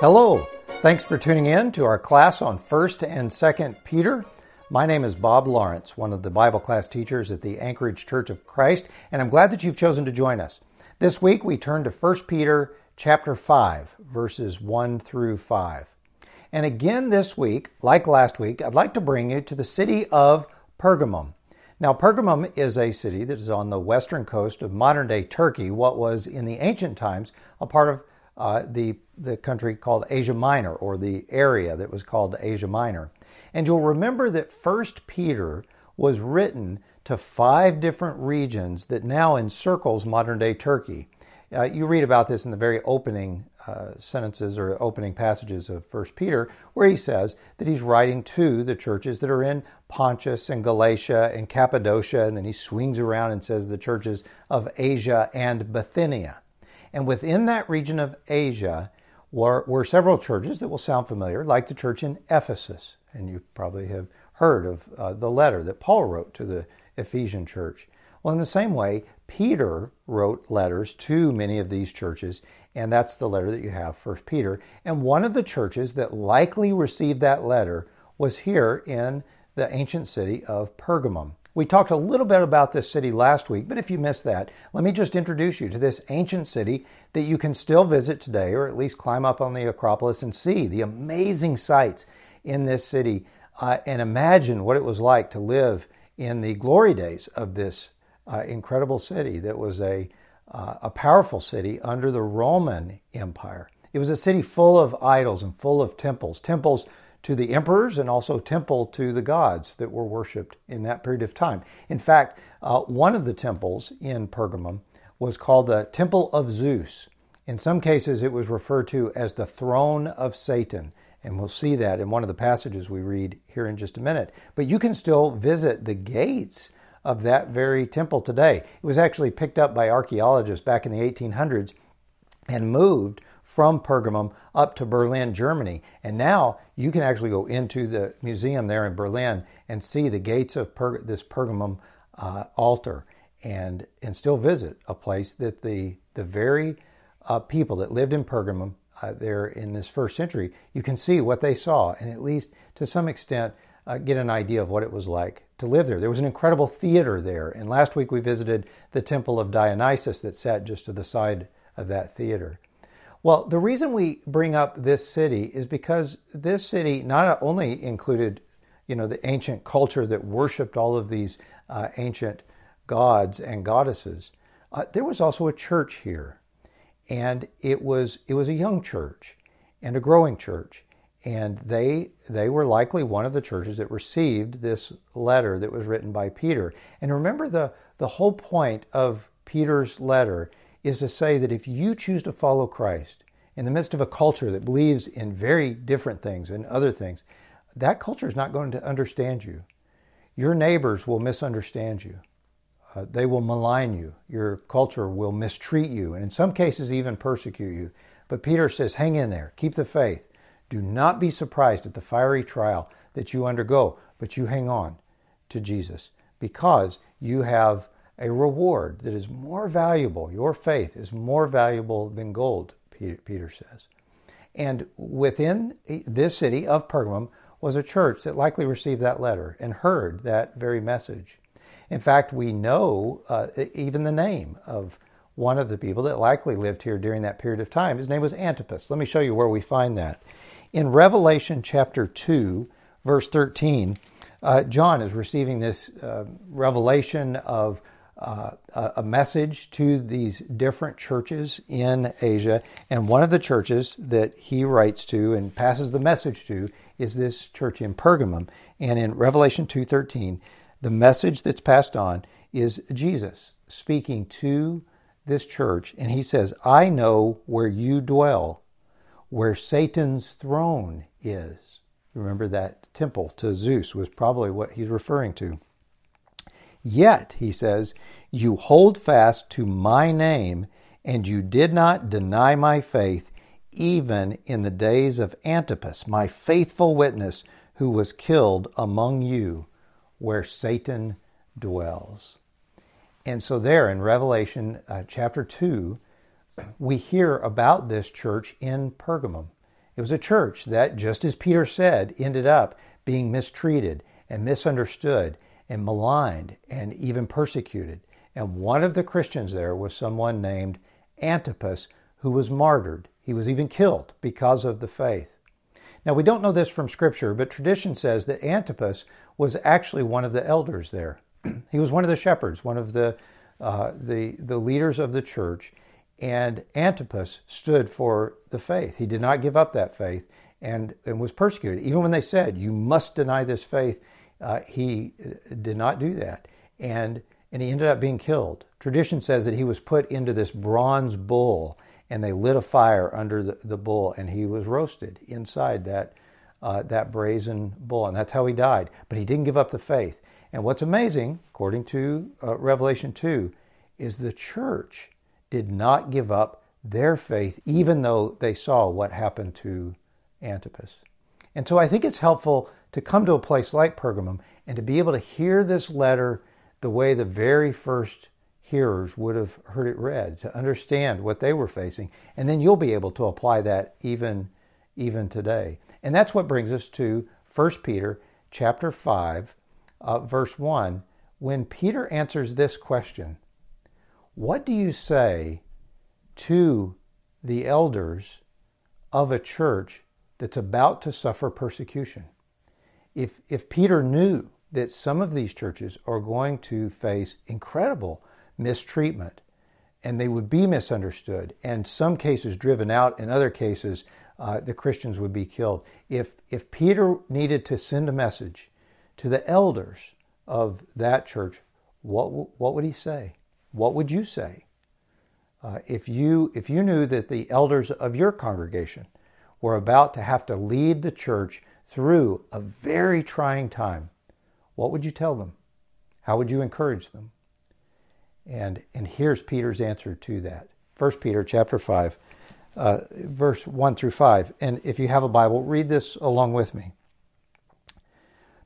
Hello. Thanks for tuning in to our class on 1st and 2nd Peter. My name is Bob Lawrence, one of the Bible class teachers at the Anchorage Church of Christ, and I'm glad that you've chosen to join us. This week we turn to 1 Peter chapter 5, verses 1 through 5. And again this week, like last week, I'd like to bring you to the city of Pergamum. Now, Pergamum is a city that is on the western coast of modern day Turkey, what was in the ancient times a part of uh, the, the country called Asia Minor, or the area that was called Asia Minor. And you'll remember that First Peter was written to five different regions that now encircles modern day Turkey. Uh, you read about this in the very opening uh, sentences or opening passages of First Peter, where he says that he's writing to the churches that are in Pontus and Galatia and Cappadocia, and then he swings around and says the churches of Asia and Bithynia. And within that region of Asia were, were several churches that will sound familiar, like the church in Ephesus, and you probably have heard of uh, the letter that Paul wrote to the Ephesian church. Well, in the same way, Peter wrote letters to many of these churches, and that's the letter that you have, First Peter. And one of the churches that likely received that letter was here in the ancient city of Pergamum. We talked a little bit about this city last week, but if you missed that, let me just introduce you to this ancient city that you can still visit today, or at least climb up on the Acropolis and see the amazing sights in this city uh, and imagine what it was like to live in the glory days of this uh, incredible city that was a, uh, a powerful city under the Roman Empire. It was a city full of idols and full of temples, temples to the emperors and also temple to the gods that were worshipped in that period of time. In fact, uh, one of the temples in Pergamum was called the Temple of Zeus. In some cases, it was referred to as the throne of Satan. And we'll see that in one of the passages we read here in just a minute. But you can still visit the gates of that very temple today. It was actually picked up by archaeologists back in the 1800s and moved from Pergamum up to Berlin, Germany. And now you can actually go into the museum there in Berlin and see the gates of per- this Pergamum uh, altar and, and still visit a place that the, the very uh, people that lived in Pergamum uh, there in this first century, you can see what they saw and at least to some extent uh, get an idea of what it was like to live there. There was an incredible theater there. And last week we visited the Temple of Dionysus that sat just to the side of that theater. Well, the reason we bring up this city is because this city not only included, you know, the ancient culture that worshipped all of these uh, ancient gods and goddesses, uh, there was also a church here, and it was it was a young church and a growing church, and they they were likely one of the churches that received this letter that was written by Peter. And remember the the whole point of Peter's letter is to say that if you choose to follow Christ in the midst of a culture that believes in very different things and other things, that culture is not going to understand you. Your neighbors will misunderstand you. Uh, they will malign you. Your culture will mistreat you, and in some cases, even persecute you. But Peter says, hang in there, keep the faith. Do not be surprised at the fiery trial that you undergo, but you hang on to Jesus because you have a reward that is more valuable. Your faith is more valuable than gold, Peter says. And within this city of Pergamum was a church that likely received that letter and heard that very message. In fact, we know uh, even the name of one of the people that likely lived here during that period of time. His name was Antipas. Let me show you where we find that. In Revelation chapter 2, verse 13, uh, John is receiving this uh, revelation of uh, a message to these different churches in Asia. And one of the churches that he writes to and passes the message to is this church in Pergamum. And in Revelation 2:13, the message that's passed on is Jesus speaking to this church and he says, "I know where you dwell, where Satan's throne is." Remember that temple to Zeus was probably what he's referring to. Yet, he says, you hold fast to my name, and you did not deny my faith, even in the days of Antipas, my faithful witness, who was killed among you, where Satan dwells. And so, there in Revelation uh, chapter 2, we hear about this church in Pergamum. It was a church that, just as Peter said, ended up being mistreated and misunderstood and maligned and even persecuted. And one of the Christians there was someone named Antipas who was martyred. He was even killed because of the faith. Now, we don't know this from Scripture, but tradition says that Antipas was actually one of the elders there. he was one of the shepherds, one of the, uh, the, the leaders of the church, and Antipas stood for the faith. He did not give up that faith and, and was persecuted. Even when they said, You must deny this faith, uh, he uh, did not do that. And, and he ended up being killed. Tradition says that he was put into this bronze bull and they lit a fire under the, the bull and he was roasted inside that, uh, that brazen bull. And that's how he died. But he didn't give up the faith. And what's amazing, according to uh, Revelation 2, is the church did not give up their faith, even though they saw what happened to Antipas. And so I think it's helpful to come to a place like Pergamum and to be able to hear this letter the way the very first hearers would have heard it read, to understand what they were facing, and then you'll be able to apply that even, even today. And that's what brings us to 1 Peter chapter 5, uh, verse 1, when Peter answers this question what do you say to the elders of a church that's about to suffer persecution? If, if Peter knew that some of these churches are going to face incredible mistreatment and they would be misunderstood, and some cases driven out, in other cases, uh, the Christians would be killed. If, if Peter needed to send a message to the elders of that church, what, what would he say? What would you say uh, if you if you knew that the elders of your congregation were about to have to lead the church through a very trying time? What would you tell them? How would you encourage them? And and here's Peter's answer to that. First Peter chapter five, uh, verse one through five. And if you have a Bible, read this along with me.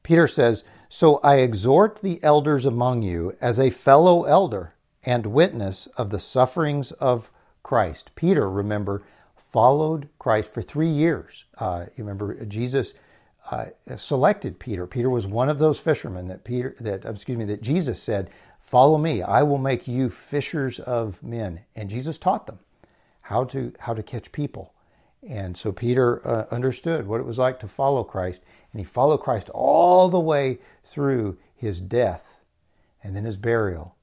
Peter says, "So I exhort the elders among you as a fellow elder." and witness of the sufferings of Christ. Peter, remember, followed Christ for three years. Uh, you remember Jesus uh, selected Peter. Peter was one of those fishermen that Peter that excuse me that Jesus said, "Follow me. I will make you fishers of men." And Jesus taught them how to how to catch people. And so Peter uh, understood what it was like to follow Christ, and he followed Christ all the way through his death and then his burial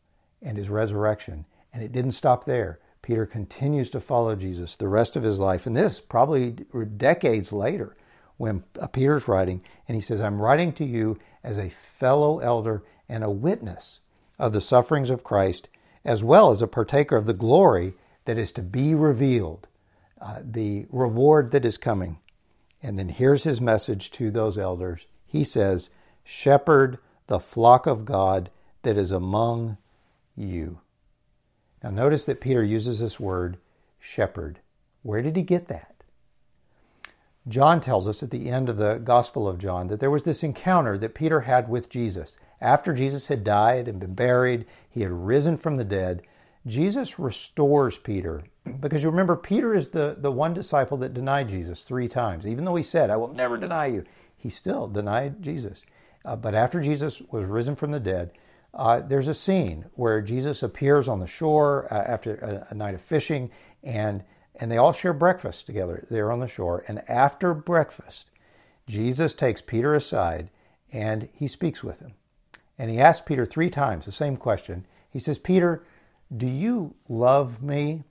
and his resurrection. And it didn't stop there. Peter continues to follow Jesus the rest of his life. And this probably decades later when Peter's writing, and he says, I'm writing to you as a fellow elder and a witness of the sufferings of Christ, as well as a partaker of the glory that is to be revealed, uh, the reward that is coming. And then here's his message to those elders. He says, Shepherd the flock of God that is among you. Now, notice that Peter uses this word shepherd. Where did he get that? John tells us at the end of the Gospel of John that there was this encounter that Peter had with Jesus. After Jesus had died and been buried, he had risen from the dead. Jesus restores Peter because you remember, Peter is the, the one disciple that denied Jesus three times. Even though he said, I will never deny you, he still denied Jesus. Uh, but after Jesus was risen from the dead, uh, there's a scene where Jesus appears on the shore uh, after a, a, night of fishing, and and they all share breakfast together there on the shore. And after breakfast, Jesus takes Peter aside and he speaks with him, and he asks Peter three times the same question. He says, "Peter, do you love me?"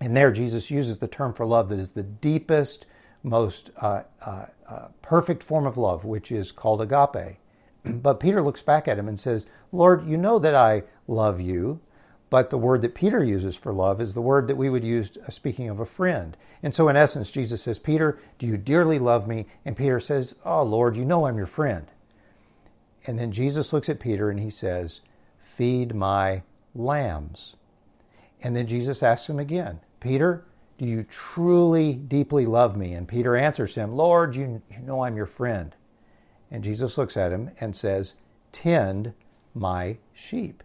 And there, Jesus uses the term for love that is the deepest, most uh, uh, uh perfect form of love, which is called agape. But Peter looks back at him and says, Lord, you know that I love you. But the word that Peter uses for love is the word that we would use uh, speaking of a friend. And so, in essence, Jesus says, Peter, do you dearly love me? And Peter says, Oh, Lord, you know I'm your friend. And then Jesus looks at Peter and he says, Feed my lambs. And then Jesus asks him again, Peter, do you truly, deeply love me? And Peter answers him, Lord, you, you know I'm your friend. And Jesus looks at him and says, Tend my sheep.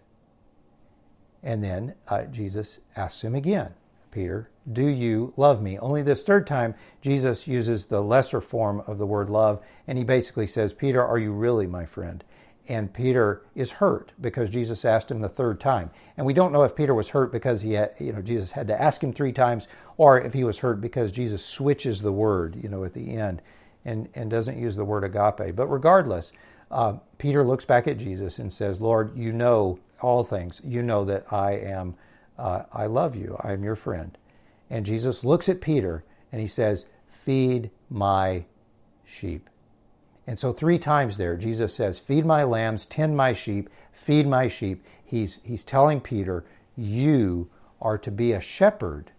And then uh, Jesus asks him again, Peter, do you love me? Only this third time, Jesus uses the lesser form of the word love, and he basically says, Peter, are you really my friend? And Peter is hurt because Jesus asked him the third time. And we don't know if Peter was hurt because he had, you know, Jesus had to ask him three times, or if he was hurt because Jesus switches the word, you know, at the end and, and doesn't use the word agape. But regardless, uh, Peter looks back at Jesus and says, Lord, you know all things. You know that I am, uh, I love you. I am your friend. And Jesus looks at Peter and he says, Feed my sheep. And so, three times there, Jesus says, Feed my lambs, tend my sheep, feed my sheep. He's, he's telling Peter, You are to be a shepherd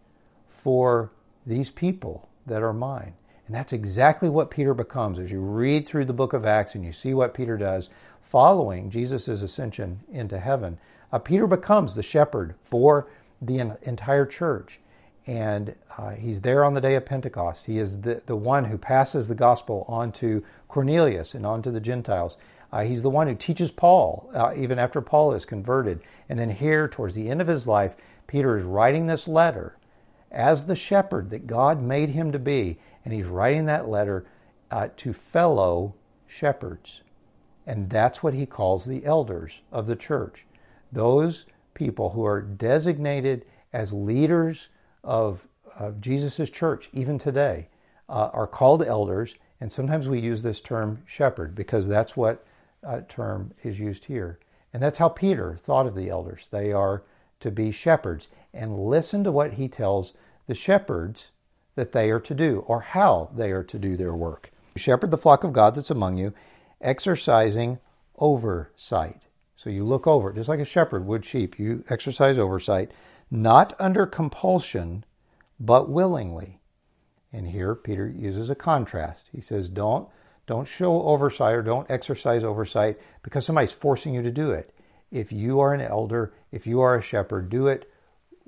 for these people that are mine. And that's exactly what Peter becomes as you read through the book of Acts and you see what Peter does following Jesus' ascension into heaven. Uh, Peter becomes the shepherd for the entire church. And uh, he's there on the day of Pentecost. He is the, the one who passes the gospel on to Cornelius and on to the Gentiles. Uh, he's the one who teaches Paul, uh, even after Paul is converted. And then, here, towards the end of his life, Peter is writing this letter as the shepherd that God made him to be. And he's writing that letter uh, to fellow shepherds. And that's what he calls the elders of the church. Those people who are designated as leaders of, of Jesus' church, even today, uh, are called elders, and sometimes we use this term shepherd because that's what uh, term is used here. And that's how Peter thought of the elders. They are to be shepherds. And listen to what he tells the shepherds that they are to do, or how they are to do their work. Shepherd the flock of God that's among you, exercising oversight. So you look over, just like a shepherd would sheep, you exercise oversight, not under compulsion, but willingly. And here Peter uses a contrast. He says, Don't don't show oversight or don't exercise oversight because somebody's forcing you to do it. If you are an elder, if you are a shepherd, do it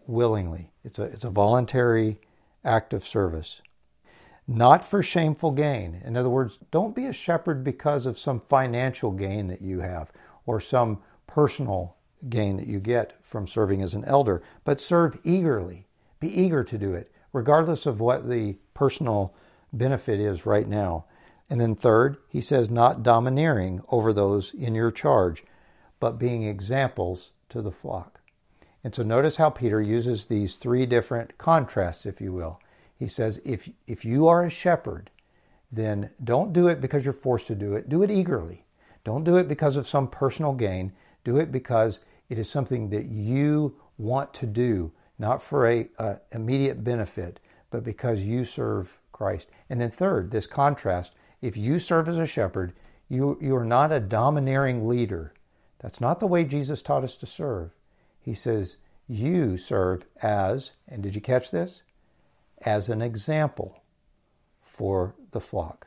willingly. It's a, it's a voluntary act of service. Not for shameful gain. In other words, don't be a shepherd because of some financial gain that you have or some personal gain that you get from serving as an elder, but serve eagerly. Be eager to do it, regardless of what the personal benefit is right now. And then, third, he says, not domineering over those in your charge, but being examples to the flock. And so, notice how Peter uses these three different contrasts, if you will. He says, if, if you are a shepherd, then don't do it because you're forced to do it. Do it eagerly. Don't do it because of some personal gain. Do it because it is something that you want to do, not for a, a immediate benefit, but because you serve Christ. And then third, this contrast, if you serve as a shepherd, you, you are not a domineering leader. That's not the way Jesus taught us to serve. He says, you serve as, and did you catch this? As an example for the flock.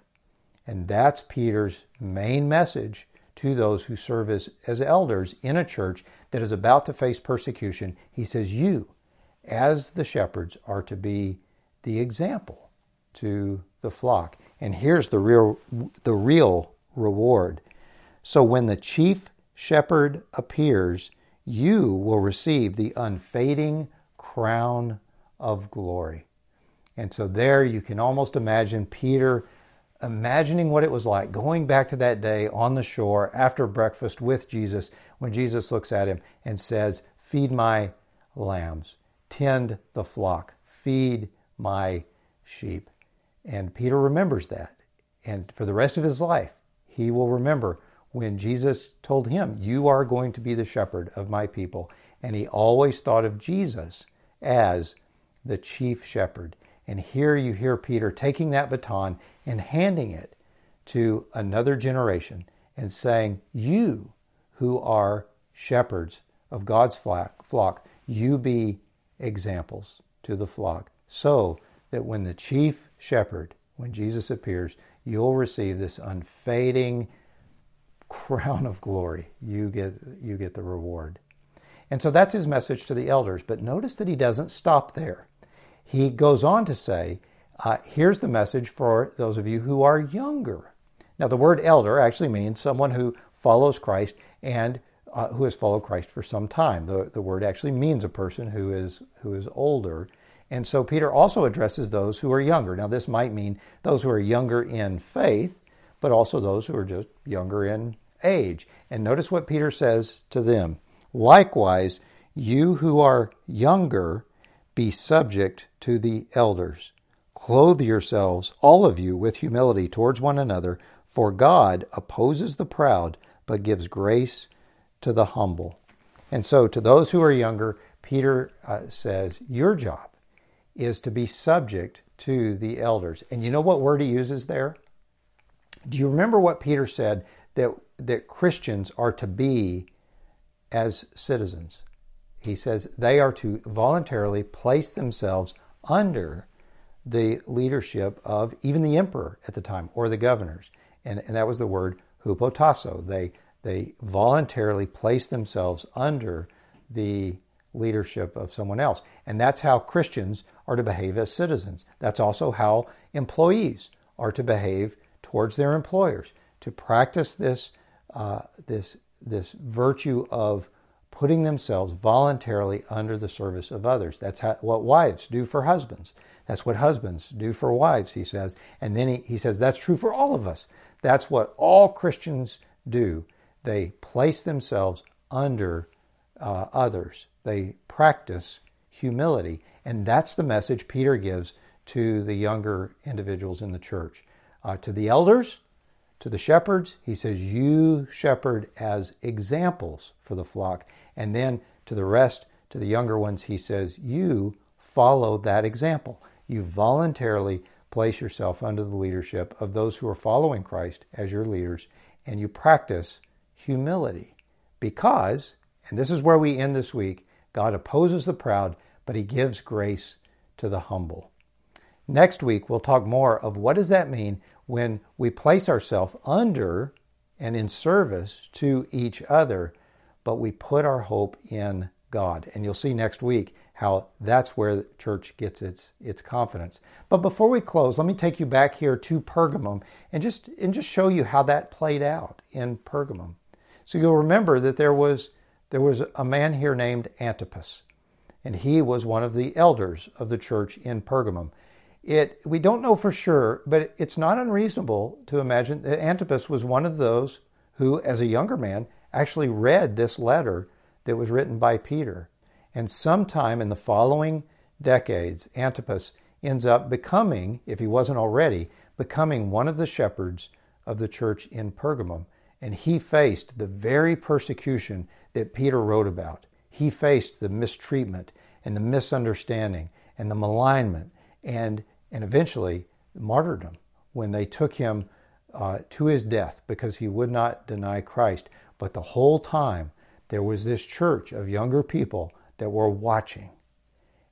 And that's Peter's main message to those who serve as, as elders in a church that is about to face persecution. He says, You, as the shepherds, are to be the example to the flock. And here's the real, the real reward. So when the chief shepherd appears, you will receive the unfading crown of glory. And so there you can almost imagine Peter imagining what it was like going back to that day on the shore after breakfast with Jesus when Jesus looks at him and says, Feed my lambs, tend the flock, feed my sheep. And Peter remembers that. And for the rest of his life, he will remember when Jesus told him, You are going to be the shepherd of my people. And he always thought of Jesus as the chief shepherd. And here you hear Peter taking that baton and handing it to another generation and saying, You who are shepherds of God's flock, you be examples to the flock, so that when the chief shepherd, when Jesus appears, you'll receive this unfading crown of glory. You get, you get the reward. And so that's his message to the elders. But notice that he doesn't stop there he goes on to say, uh, here's the message for those of you who are younger. Now, the word elder actually means someone who follows Christ and uh, who has followed Christ for some time. The, the word actually means a person who is, who is older. And so Peter also addresses those who are younger. Now, this might mean those who are younger in faith, but also those who are just younger in age. And notice what Peter says to them Likewise, you who are younger, be subject to the elders. Clothe yourselves, all of you, with humility towards one another, for God opposes the proud, but gives grace to the humble. And so, to those who are younger, Peter uh, says, Your job is to be subject to the elders. And you know what word he uses there? Do you remember what Peter said that, that Christians are to be as citizens? He says they are to voluntarily place themselves under the leadership of even the emperor at the time or the governors. And, and that was the word hupotasso. They, they voluntarily place themselves under the leadership of someone else. And that's how Christians are to behave as citizens. That's also how employees are to behave towards their employers, to practice this, uh, this, this virtue of putting themselves voluntarily under the service of others. That's how, what wives do for husbands. That's what husbands do for wives, he says. And then he, he says that's true for all of us. That's what all Christians do. They place themselves under uh, others they practice humility. And that's the message Peter gives to the younger individuals in the church. Uh, to the elders, to the shepherds, he says, You shepherd as examples for the flock. And then to the rest, to the younger ones, he says, You follow that example. You voluntarily place yourself under the leadership of those who are following Christ as your leaders, and you practice humility. Because, and this is where we end this week, God opposes the proud, but he gives grace to the humble. Next week, we'll talk more of what does that mean when we place ourselves under and in service to each other, but we put our hope in God. And you'll see next week how that's where the church gets its its confidence. But before we close, let me take you back here to Pergamum and just and just show you how that played out in Pergamum. So you'll remember that there was there was a man here named Antipas, and he was one of the elders of the church in Pergamum. It, we don't know for sure, but it's not unreasonable to imagine that Antipas was one of those who, as a younger man, actually read this letter that was written by Peter. And sometime in the following decades, Antipas ends up becoming, if he wasn't already, becoming one of the shepherds of the church in Pergamum. And he faced the very persecution that Peter wrote about. He faced the mistreatment and the misunderstanding and the malignment and, and eventually martyrdom when they took him uh, to his death because he would not deny Christ. But the whole time, there was this church of younger people that were watching.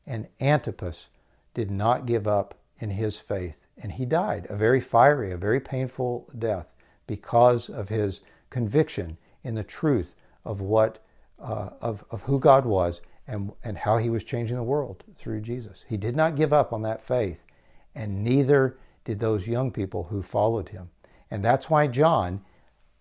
And Antipas did not give up in his faith. And he died a very fiery, a very painful death because of his conviction in the truth of what uh, of, of who God was and, and how he was changing the world through Jesus. He did not give up on that faith, and neither did those young people who followed him. And that's why John,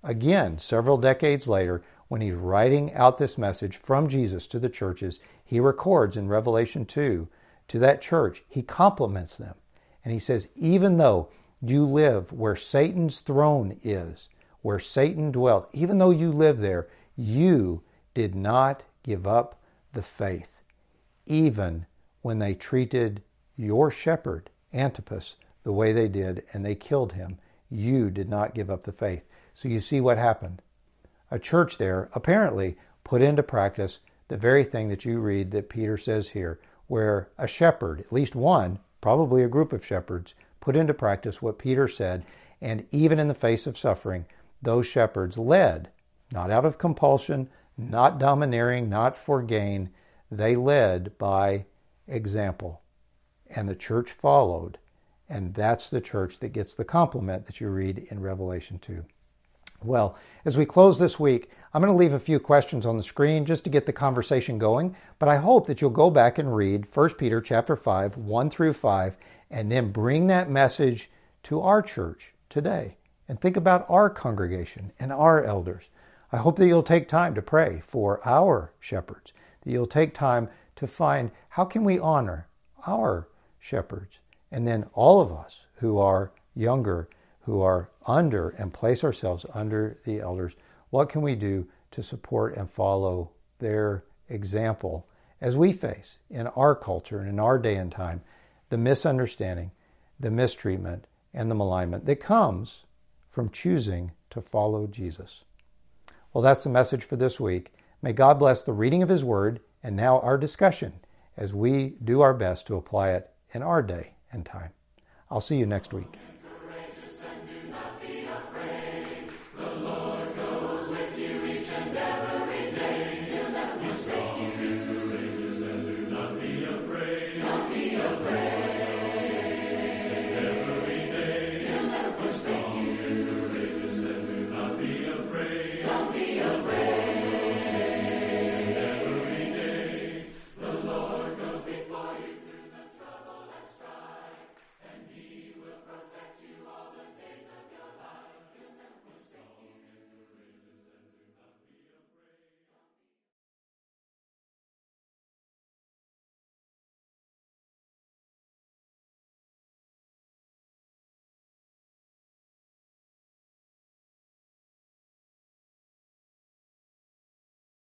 again, several decades later, when he's writing out this message from Jesus to the churches, he records in Revelation 2 to that church, he compliments them. And he says, even though you live where Satan's throne is, where Satan dwelt, even though you live there, you did not give up the faith, even when they treated your shepherd, Antipas, the way they did and they killed him. You did not give up the faith. So you see what happened. A church there apparently put into practice the very thing that you read that Peter says here, where a shepherd, at least one, probably a group of shepherds, put into practice what Peter said, and even in the face of suffering, those shepherds led, not out of compulsion, not domineering, not for gain. They led by example. And the church followed. And that's the church that gets the compliment that you read in Revelation 2. Well, as we close this week, I'm going to leave a few questions on the screen just to get the conversation going, but I hope that you'll go back and read 1 Peter chapter 5, 1 through 5, and then bring that message to our church today and think about our congregation and our elders. I hope that you'll take time to pray for our shepherds, that you'll take time to find how can we honor our shepherds? And then all of us who are younger, who are under and place ourselves under the elders, what can we do to support and follow their example as we face in our culture and in our day and time the misunderstanding, the mistreatment, and the malignment that comes from choosing to follow Jesus. Well, that's the message for this week. May God bless the reading of His Word and now our discussion as we do our best to apply it in our day and time. I'll see you next week.